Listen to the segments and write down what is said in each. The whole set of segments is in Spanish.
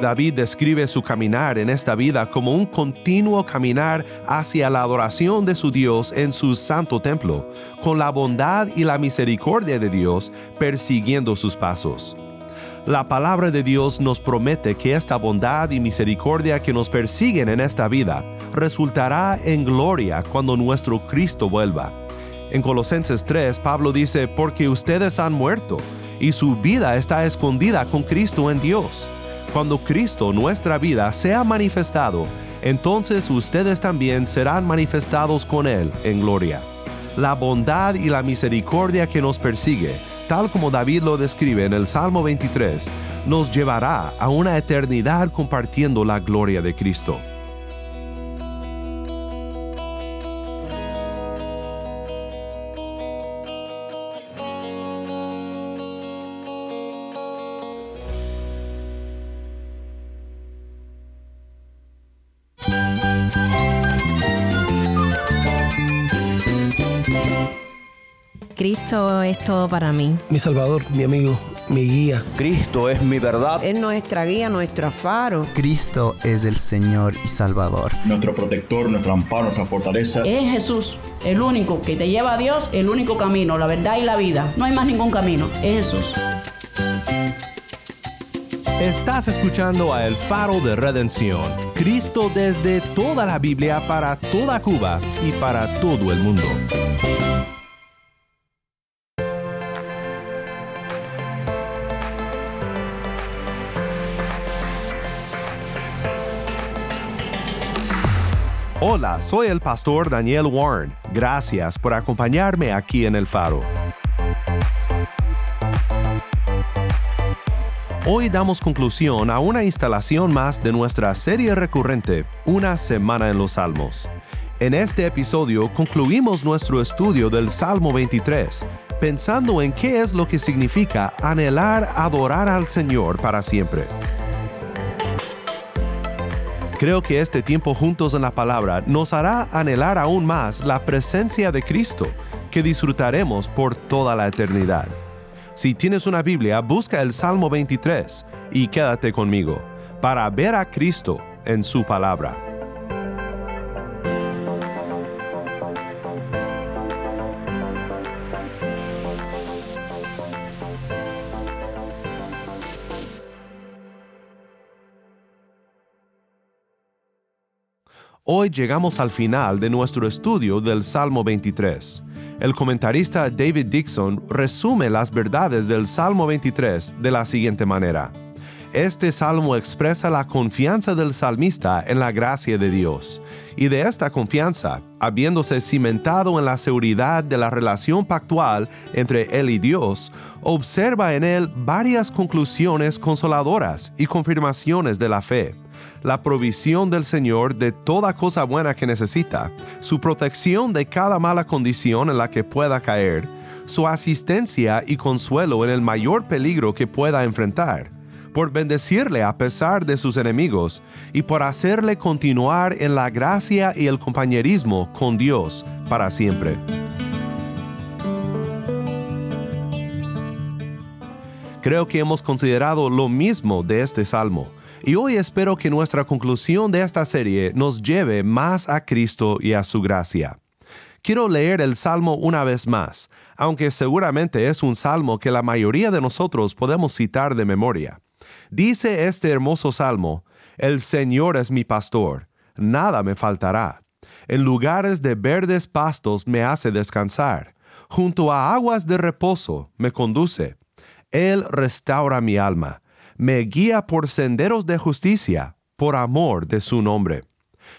David describe su caminar en esta vida como un continuo caminar hacia la adoración de su Dios en su santo templo, con la bondad y la misericordia de Dios persiguiendo sus pasos. La palabra de Dios nos promete que esta bondad y misericordia que nos persiguen en esta vida resultará en gloria cuando nuestro Cristo vuelva. En Colosenses 3, Pablo dice, porque ustedes han muerto y su vida está escondida con Cristo en Dios cuando Cristo, nuestra vida, sea manifestado, entonces ustedes también serán manifestados con Él en gloria. La bondad y la misericordia que nos persigue, tal como David lo describe en el Salmo 23, nos llevará a una eternidad compartiendo la gloria de Cristo. Cristo es todo para mí. Mi Salvador, mi amigo, mi guía. Cristo es mi verdad. Es nuestra guía, nuestro faro. Cristo es el Señor y Salvador. Nuestro protector, nuestro amparo, nuestra fortaleza. Es Jesús, el único que te lleva a Dios, el único camino, la verdad y la vida. No hay más ningún camino, es Jesús. Estás escuchando a El Faro de Redención, Cristo desde toda la Biblia para toda Cuba y para todo el mundo. Hola, soy el pastor Daniel Warren. Gracias por acompañarme aquí en el faro. Hoy damos conclusión a una instalación más de nuestra serie recurrente, Una Semana en los Salmos. En este episodio concluimos nuestro estudio del Salmo 23, pensando en qué es lo que significa anhelar adorar al Señor para siempre. Creo que este tiempo juntos en la palabra nos hará anhelar aún más la presencia de Cristo, que disfrutaremos por toda la eternidad. Si tienes una Biblia, busca el Salmo 23 y quédate conmigo para ver a Cristo en su palabra. Hoy llegamos al final de nuestro estudio del Salmo 23. El comentarista David Dixon resume las verdades del Salmo 23 de la siguiente manera. Este salmo expresa la confianza del salmista en la gracia de Dios, y de esta confianza, habiéndose cimentado en la seguridad de la relación pactual entre él y Dios, observa en él varias conclusiones consoladoras y confirmaciones de la fe la provisión del Señor de toda cosa buena que necesita, su protección de cada mala condición en la que pueda caer, su asistencia y consuelo en el mayor peligro que pueda enfrentar, por bendecirle a pesar de sus enemigos y por hacerle continuar en la gracia y el compañerismo con Dios para siempre. Creo que hemos considerado lo mismo de este salmo y hoy espero que nuestra conclusión de esta serie nos lleve más a Cristo y a su gracia. Quiero leer el Salmo una vez más, aunque seguramente es un salmo que la mayoría de nosotros podemos citar de memoria. Dice este hermoso salmo, El Señor es mi pastor, nada me faltará. En lugares de verdes pastos me hace descansar, junto a aguas de reposo me conduce. Él restaura mi alma me guía por senderos de justicia, por amor de su nombre.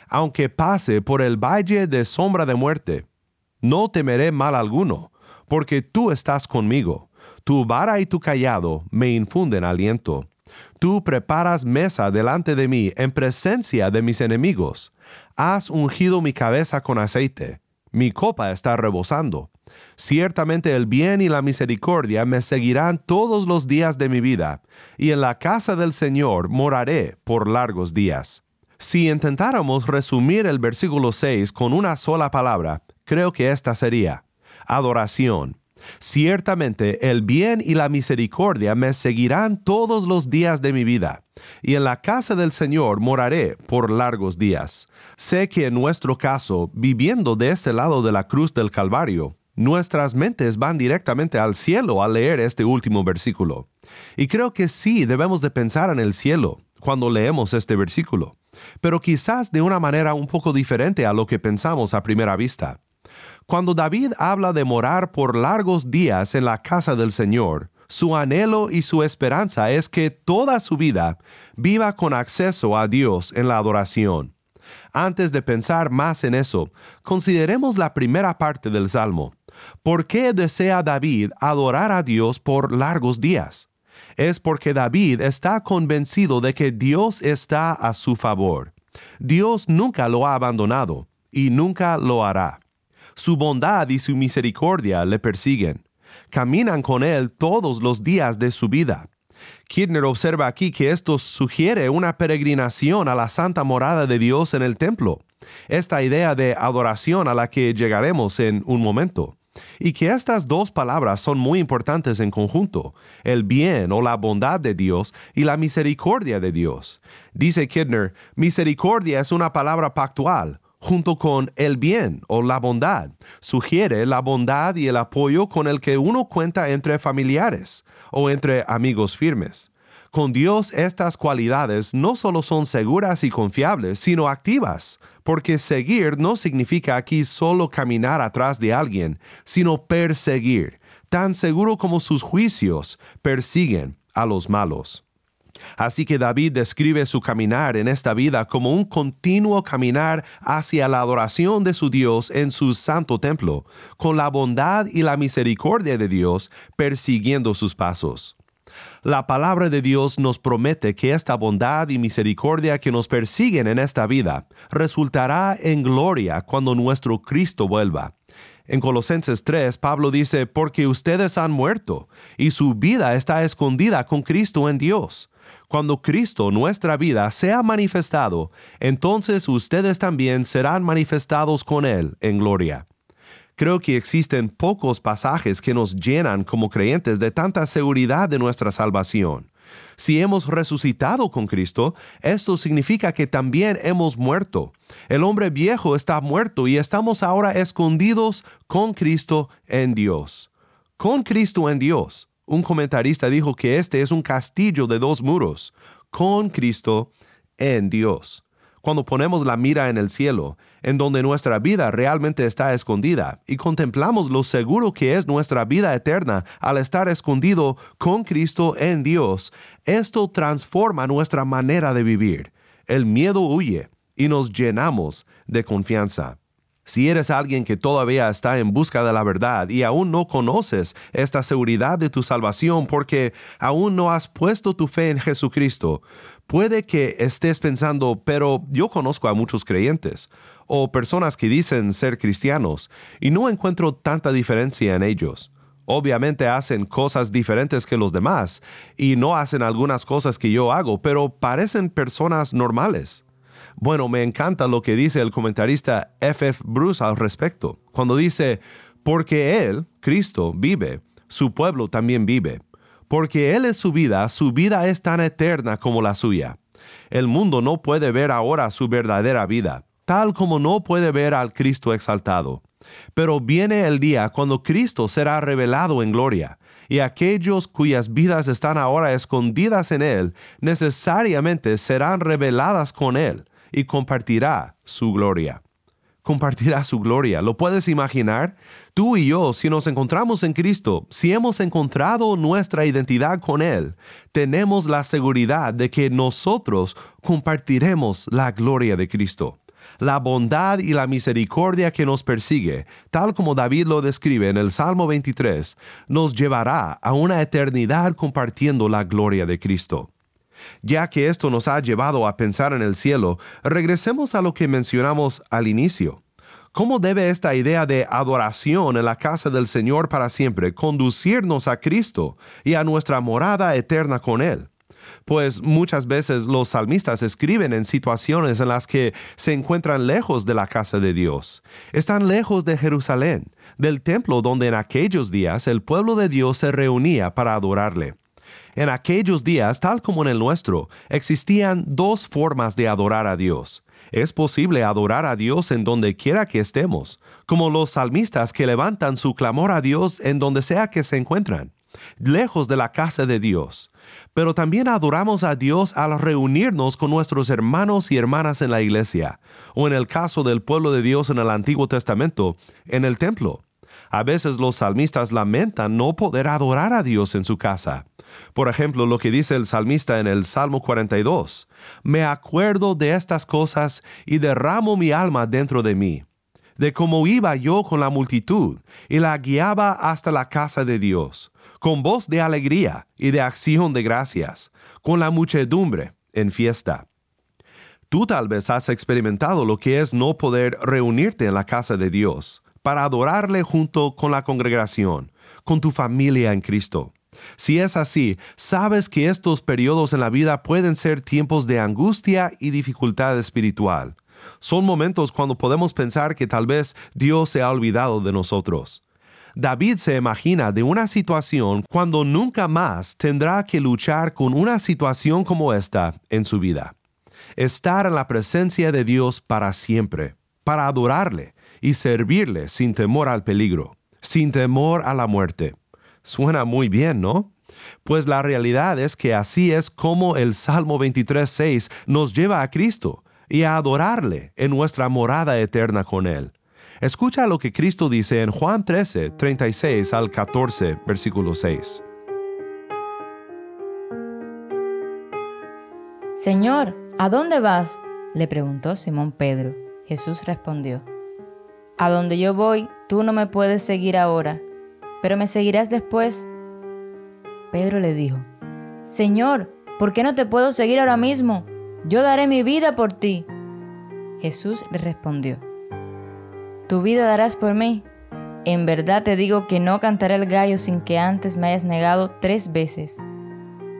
Aunque pase por el valle de sombra de muerte, no temeré mal alguno, porque tú estás conmigo. Tu vara y tu callado me infunden aliento. Tú preparas mesa delante de mí en presencia de mis enemigos. Has ungido mi cabeza con aceite. Mi copa está rebosando. Ciertamente el bien y la misericordia me seguirán todos los días de mi vida, y en la casa del Señor moraré por largos días. Si intentáramos resumir el versículo 6 con una sola palabra, creo que esta sería adoración. Ciertamente el bien y la misericordia me seguirán todos los días de mi vida, y en la casa del Señor moraré por largos días. Sé que en nuestro caso, viviendo de este lado de la cruz del Calvario, nuestras mentes van directamente al cielo al leer este último versículo. Y creo que sí debemos de pensar en el cielo cuando leemos este versículo, pero quizás de una manera un poco diferente a lo que pensamos a primera vista. Cuando David habla de morar por largos días en la casa del Señor, su anhelo y su esperanza es que toda su vida viva con acceso a Dios en la adoración. Antes de pensar más en eso, consideremos la primera parte del Salmo. ¿Por qué desea David adorar a Dios por largos días? Es porque David está convencido de que Dios está a su favor. Dios nunca lo ha abandonado y nunca lo hará. Su bondad y su misericordia le persiguen. Caminan con Él todos los días de su vida. Kirchner observa aquí que esto sugiere una peregrinación a la santa morada de Dios en el templo, esta idea de adoración a la que llegaremos en un momento. Y que estas dos palabras son muy importantes en conjunto, el bien o la bondad de Dios y la misericordia de Dios. Dice Kidner, misericordia es una palabra pactual, junto con el bien o la bondad. Sugiere la bondad y el apoyo con el que uno cuenta entre familiares o entre amigos firmes. Con Dios estas cualidades no solo son seguras y confiables, sino activas, porque seguir no significa aquí solo caminar atrás de alguien, sino perseguir, tan seguro como sus juicios persiguen a los malos. Así que David describe su caminar en esta vida como un continuo caminar hacia la adoración de su Dios en su santo templo, con la bondad y la misericordia de Dios persiguiendo sus pasos. La palabra de Dios nos promete que esta bondad y misericordia que nos persiguen en esta vida resultará en gloria cuando nuestro Cristo vuelva. En Colosenses 3, Pablo dice, porque ustedes han muerto, y su vida está escondida con Cristo en Dios. Cuando Cristo, nuestra vida, sea manifestado, entonces ustedes también serán manifestados con Él en gloria. Creo que existen pocos pasajes que nos llenan como creyentes de tanta seguridad de nuestra salvación. Si hemos resucitado con Cristo, esto significa que también hemos muerto. El hombre viejo está muerto y estamos ahora escondidos con Cristo en Dios. Con Cristo en Dios. Un comentarista dijo que este es un castillo de dos muros, con Cristo en Dios. Cuando ponemos la mira en el cielo, en donde nuestra vida realmente está escondida, y contemplamos lo seguro que es nuestra vida eterna al estar escondido con Cristo en Dios, esto transforma nuestra manera de vivir. El miedo huye y nos llenamos de confianza. Si eres alguien que todavía está en busca de la verdad y aún no conoces esta seguridad de tu salvación porque aún no has puesto tu fe en Jesucristo, puede que estés pensando, pero yo conozco a muchos creyentes o personas que dicen ser cristianos y no encuentro tanta diferencia en ellos. Obviamente hacen cosas diferentes que los demás y no hacen algunas cosas que yo hago, pero parecen personas normales. Bueno, me encanta lo que dice el comentarista F. F. Bruce al respecto, cuando dice, porque Él, Cristo, vive, su pueblo también vive. Porque Él es su vida, su vida es tan eterna como la suya. El mundo no puede ver ahora su verdadera vida, tal como no puede ver al Cristo exaltado. Pero viene el día cuando Cristo será revelado en gloria, y aquellos cuyas vidas están ahora escondidas en Él necesariamente serán reveladas con Él y compartirá su gloria. Compartirá su gloria. ¿Lo puedes imaginar? Tú y yo, si nos encontramos en Cristo, si hemos encontrado nuestra identidad con Él, tenemos la seguridad de que nosotros compartiremos la gloria de Cristo la bondad y la misericordia que nos persigue, tal como David lo describe en el Salmo 23, nos llevará a una eternidad compartiendo la gloria de Cristo. Ya que esto nos ha llevado a pensar en el cielo, regresemos a lo que mencionamos al inicio. ¿Cómo debe esta idea de adoración en la casa del Señor para siempre conducirnos a Cristo y a nuestra morada eterna con Él? pues muchas veces los salmistas escriben en situaciones en las que se encuentran lejos de la casa de Dios. Están lejos de Jerusalén, del templo donde en aquellos días el pueblo de Dios se reunía para adorarle. En aquellos días, tal como en el nuestro, existían dos formas de adorar a Dios. Es posible adorar a Dios en donde quiera que estemos, como los salmistas que levantan su clamor a Dios en donde sea que se encuentran, lejos de la casa de Dios. Pero también adoramos a Dios al reunirnos con nuestros hermanos y hermanas en la iglesia, o en el caso del pueblo de Dios en el Antiguo Testamento, en el templo. A veces los salmistas lamentan no poder adorar a Dios en su casa. Por ejemplo, lo que dice el salmista en el Salmo 42, Me acuerdo de estas cosas y derramo mi alma dentro de mí, de cómo iba yo con la multitud y la guiaba hasta la casa de Dios, con voz de alegría y de acción de gracias, con la muchedumbre en fiesta. Tú tal vez has experimentado lo que es no poder reunirte en la casa de Dios para adorarle junto con la congregación, con tu familia en Cristo. Si es así, sabes que estos periodos en la vida pueden ser tiempos de angustia y dificultad espiritual. Son momentos cuando podemos pensar que tal vez Dios se ha olvidado de nosotros. David se imagina de una situación cuando nunca más tendrá que luchar con una situación como esta en su vida. Estar en la presencia de Dios para siempre, para adorarle y servirle sin temor al peligro, sin temor a la muerte. Suena muy bien, ¿no? Pues la realidad es que así es como el Salmo 23.6 nos lleva a Cristo y a adorarle en nuestra morada eterna con Él. Escucha lo que Cristo dice en Juan 13, 36 al 14, versículo 6. Señor, ¿a dónde vas? le preguntó Simón Pedro. Jesús respondió, A donde yo voy, tú no me puedes seguir ahora pero me seguirás después. Pedro le dijo, Señor, ¿por qué no te puedo seguir ahora mismo? Yo daré mi vida por ti. Jesús le respondió, ¿Tu vida darás por mí? En verdad te digo que no cantaré el gallo sin que antes me hayas negado tres veces.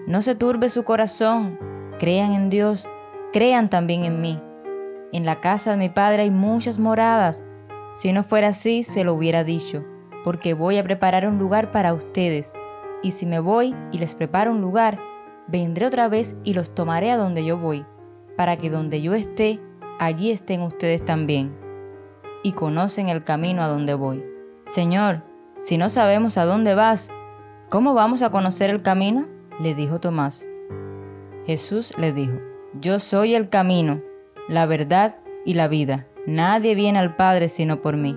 No se turbe su corazón, crean en Dios, crean también en mí. En la casa de mi Padre hay muchas moradas, si no fuera así se lo hubiera dicho porque voy a preparar un lugar para ustedes, y si me voy y les preparo un lugar, vendré otra vez y los tomaré a donde yo voy, para que donde yo esté, allí estén ustedes también, y conocen el camino a donde voy. Señor, si no sabemos a dónde vas, ¿cómo vamos a conocer el camino? le dijo Tomás. Jesús le dijo, Yo soy el camino, la verdad y la vida. Nadie viene al Padre sino por mí.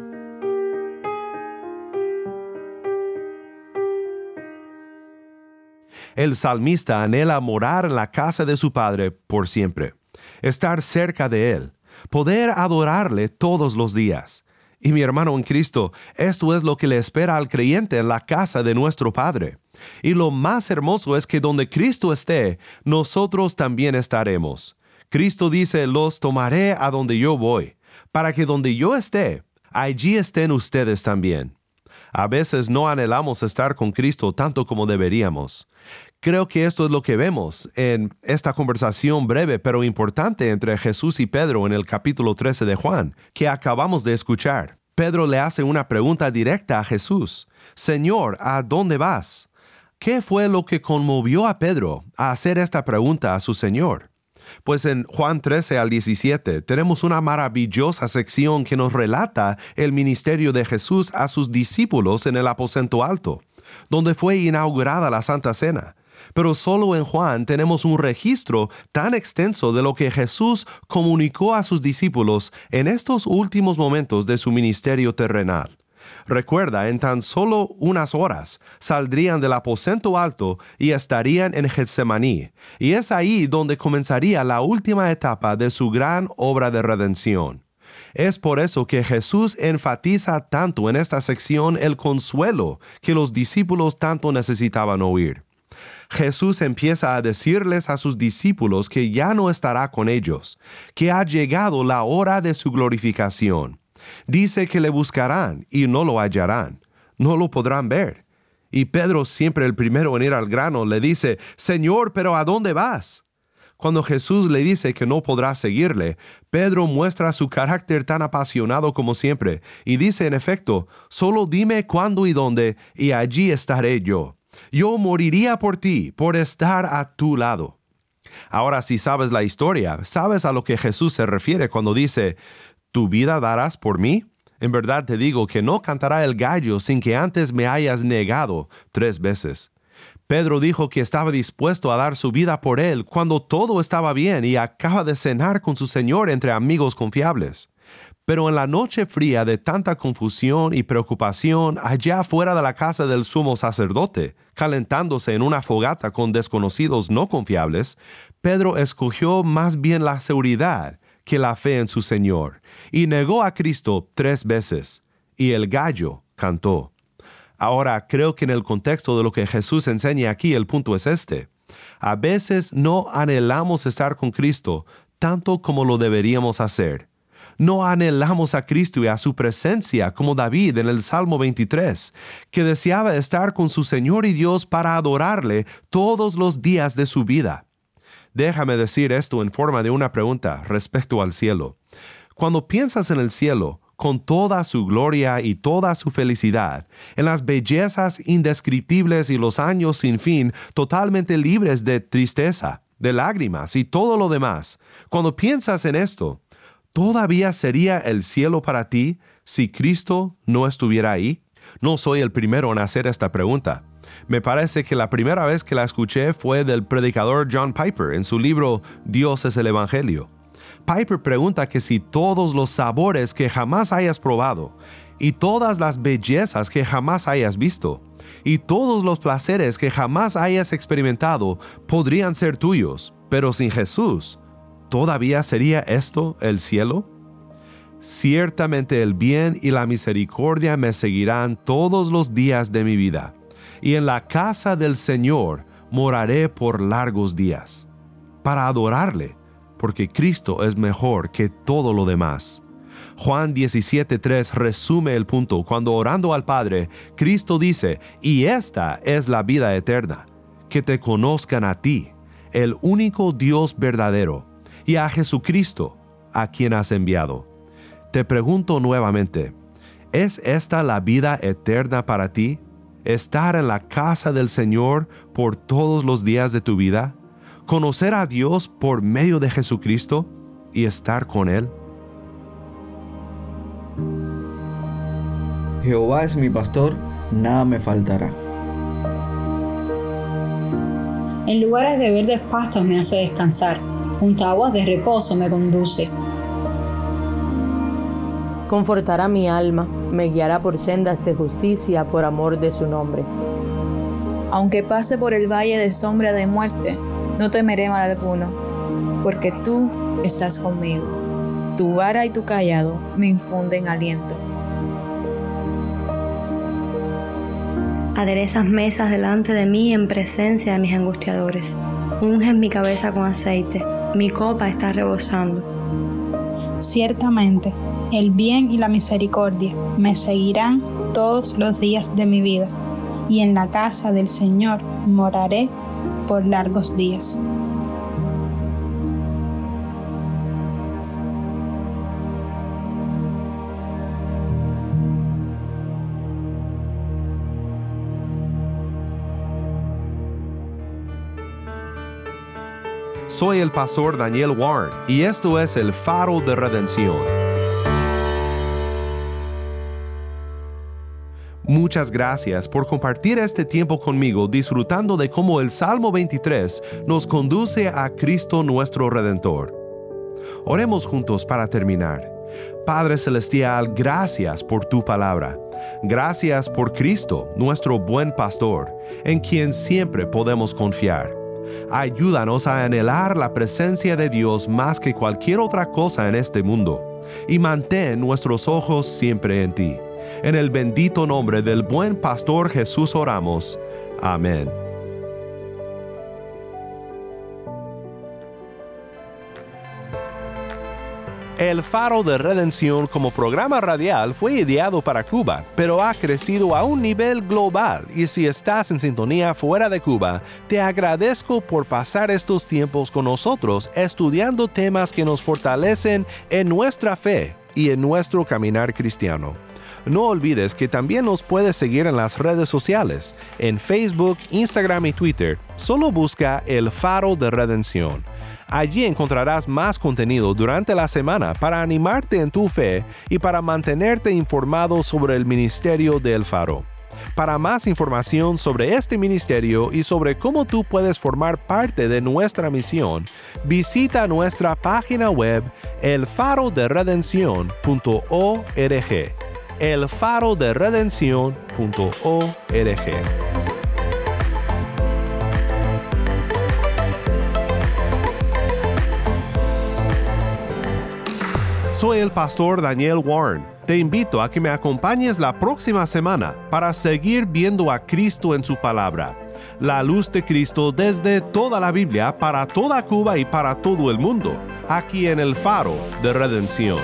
El salmista anhela morar en la casa de su Padre por siempre, estar cerca de Él, poder adorarle todos los días. Y mi hermano en Cristo, esto es lo que le espera al creyente en la casa de nuestro Padre. Y lo más hermoso es que donde Cristo esté, nosotros también estaremos. Cristo dice, los tomaré a donde yo voy, para que donde yo esté, allí estén ustedes también. A veces no anhelamos estar con Cristo tanto como deberíamos. Creo que esto es lo que vemos en esta conversación breve pero importante entre Jesús y Pedro en el capítulo 13 de Juan, que acabamos de escuchar. Pedro le hace una pregunta directa a Jesús. Señor, ¿a dónde vas? ¿Qué fue lo que conmovió a Pedro a hacer esta pregunta a su Señor? Pues en Juan 13 al 17 tenemos una maravillosa sección que nos relata el ministerio de Jesús a sus discípulos en el aposento alto, donde fue inaugurada la Santa Cena pero solo en Juan tenemos un registro tan extenso de lo que Jesús comunicó a sus discípulos en estos últimos momentos de su ministerio terrenal. Recuerda, en tan solo unas horas saldrían del aposento alto y estarían en Getsemaní, y es ahí donde comenzaría la última etapa de su gran obra de redención. Es por eso que Jesús enfatiza tanto en esta sección el consuelo que los discípulos tanto necesitaban oír. Jesús empieza a decirles a sus discípulos que ya no estará con ellos, que ha llegado la hora de su glorificación. Dice que le buscarán y no lo hallarán, no lo podrán ver. Y Pedro, siempre el primero en ir al grano, le dice, Señor, pero ¿a dónde vas? Cuando Jesús le dice que no podrá seguirle, Pedro muestra su carácter tan apasionado como siempre y dice en efecto, solo dime cuándo y dónde, y allí estaré yo. Yo moriría por ti, por estar a tu lado. Ahora si sabes la historia, sabes a lo que Jesús se refiere cuando dice, ¿tu vida darás por mí? En verdad te digo que no cantará el gallo sin que antes me hayas negado tres veces. Pedro dijo que estaba dispuesto a dar su vida por él cuando todo estaba bien y acaba de cenar con su Señor entre amigos confiables. Pero en la noche fría de tanta confusión y preocupación allá fuera de la casa del sumo sacerdote, calentándose en una fogata con desconocidos no confiables, Pedro escogió más bien la seguridad que la fe en su Señor, y negó a Cristo tres veces, y el gallo cantó. Ahora, creo que en el contexto de lo que Jesús enseña aquí, el punto es este. A veces no anhelamos estar con Cristo tanto como lo deberíamos hacer. No anhelamos a Cristo y a su presencia como David en el Salmo 23, que deseaba estar con su Señor y Dios para adorarle todos los días de su vida. Déjame decir esto en forma de una pregunta respecto al cielo. Cuando piensas en el cielo, con toda su gloria y toda su felicidad, en las bellezas indescriptibles y los años sin fin, totalmente libres de tristeza, de lágrimas y todo lo demás. Cuando piensas en esto, ¿todavía sería el cielo para ti si Cristo no estuviera ahí? No soy el primero en hacer esta pregunta. Me parece que la primera vez que la escuché fue del predicador John Piper en su libro Dios es el Evangelio. Piper pregunta que si todos los sabores que jamás hayas probado, y todas las bellezas que jamás hayas visto, y todos los placeres que jamás hayas experimentado podrían ser tuyos, pero sin Jesús, ¿todavía sería esto el cielo? Ciertamente el bien y la misericordia me seguirán todos los días de mi vida, y en la casa del Señor moraré por largos días, para adorarle porque Cristo es mejor que todo lo demás. Juan 17.3 resume el punto cuando orando al Padre, Cristo dice, y esta es la vida eterna, que te conozcan a ti, el único Dios verdadero, y a Jesucristo, a quien has enviado. Te pregunto nuevamente, ¿es esta la vida eterna para ti? ¿Estar en la casa del Señor por todos los días de tu vida? conocer a Dios por medio de Jesucristo y estar con Él? Jehová es mi pastor, nada me faltará. En lugares de verdes pastos me hace descansar, junto a aguas de reposo me conduce. Confortará mi alma, me guiará por sendas de justicia por amor de su nombre. Aunque pase por el valle de sombra de muerte, no temeré mal alguno, porque tú estás conmigo. Tu vara y tu callado me infunden aliento. Aderezas mesas delante de mí en presencia de mis angustiadores. Unges mi cabeza con aceite, mi copa está rebosando. Ciertamente, el bien y la misericordia me seguirán todos los días de mi vida, y en la casa del Señor moraré por largos días. Soy el pastor Daniel Warren y esto es el faro de redención Muchas gracias por compartir este tiempo conmigo disfrutando de cómo el Salmo 23 nos conduce a Cristo nuestro Redentor. Oremos juntos para terminar. Padre Celestial, gracias por tu palabra. Gracias por Cristo, nuestro buen pastor, en quien siempre podemos confiar. Ayúdanos a anhelar la presencia de Dios más que cualquier otra cosa en este mundo y mantén nuestros ojos siempre en ti. En el bendito nombre del buen pastor Jesús oramos. Amén. El Faro de Redención como programa radial fue ideado para Cuba, pero ha crecido a un nivel global y si estás en sintonía fuera de Cuba, te agradezco por pasar estos tiempos con nosotros estudiando temas que nos fortalecen en nuestra fe y en nuestro caminar cristiano. No olvides que también nos puedes seguir en las redes sociales, en Facebook, Instagram y Twitter. Solo busca el Faro de Redención. Allí encontrarás más contenido durante la semana para animarte en tu fe y para mantenerte informado sobre el ministerio del Faro. Para más información sobre este ministerio y sobre cómo tú puedes formar parte de nuestra misión, visita nuestra página web elfaroderedención.org. elfaroderedención.org. Soy el pastor Daniel Warren. Te invito a que me acompañes la próxima semana para seguir viendo a Cristo en su palabra. La luz de Cristo desde toda la Biblia para toda Cuba y para todo el mundo, aquí en el faro de redención.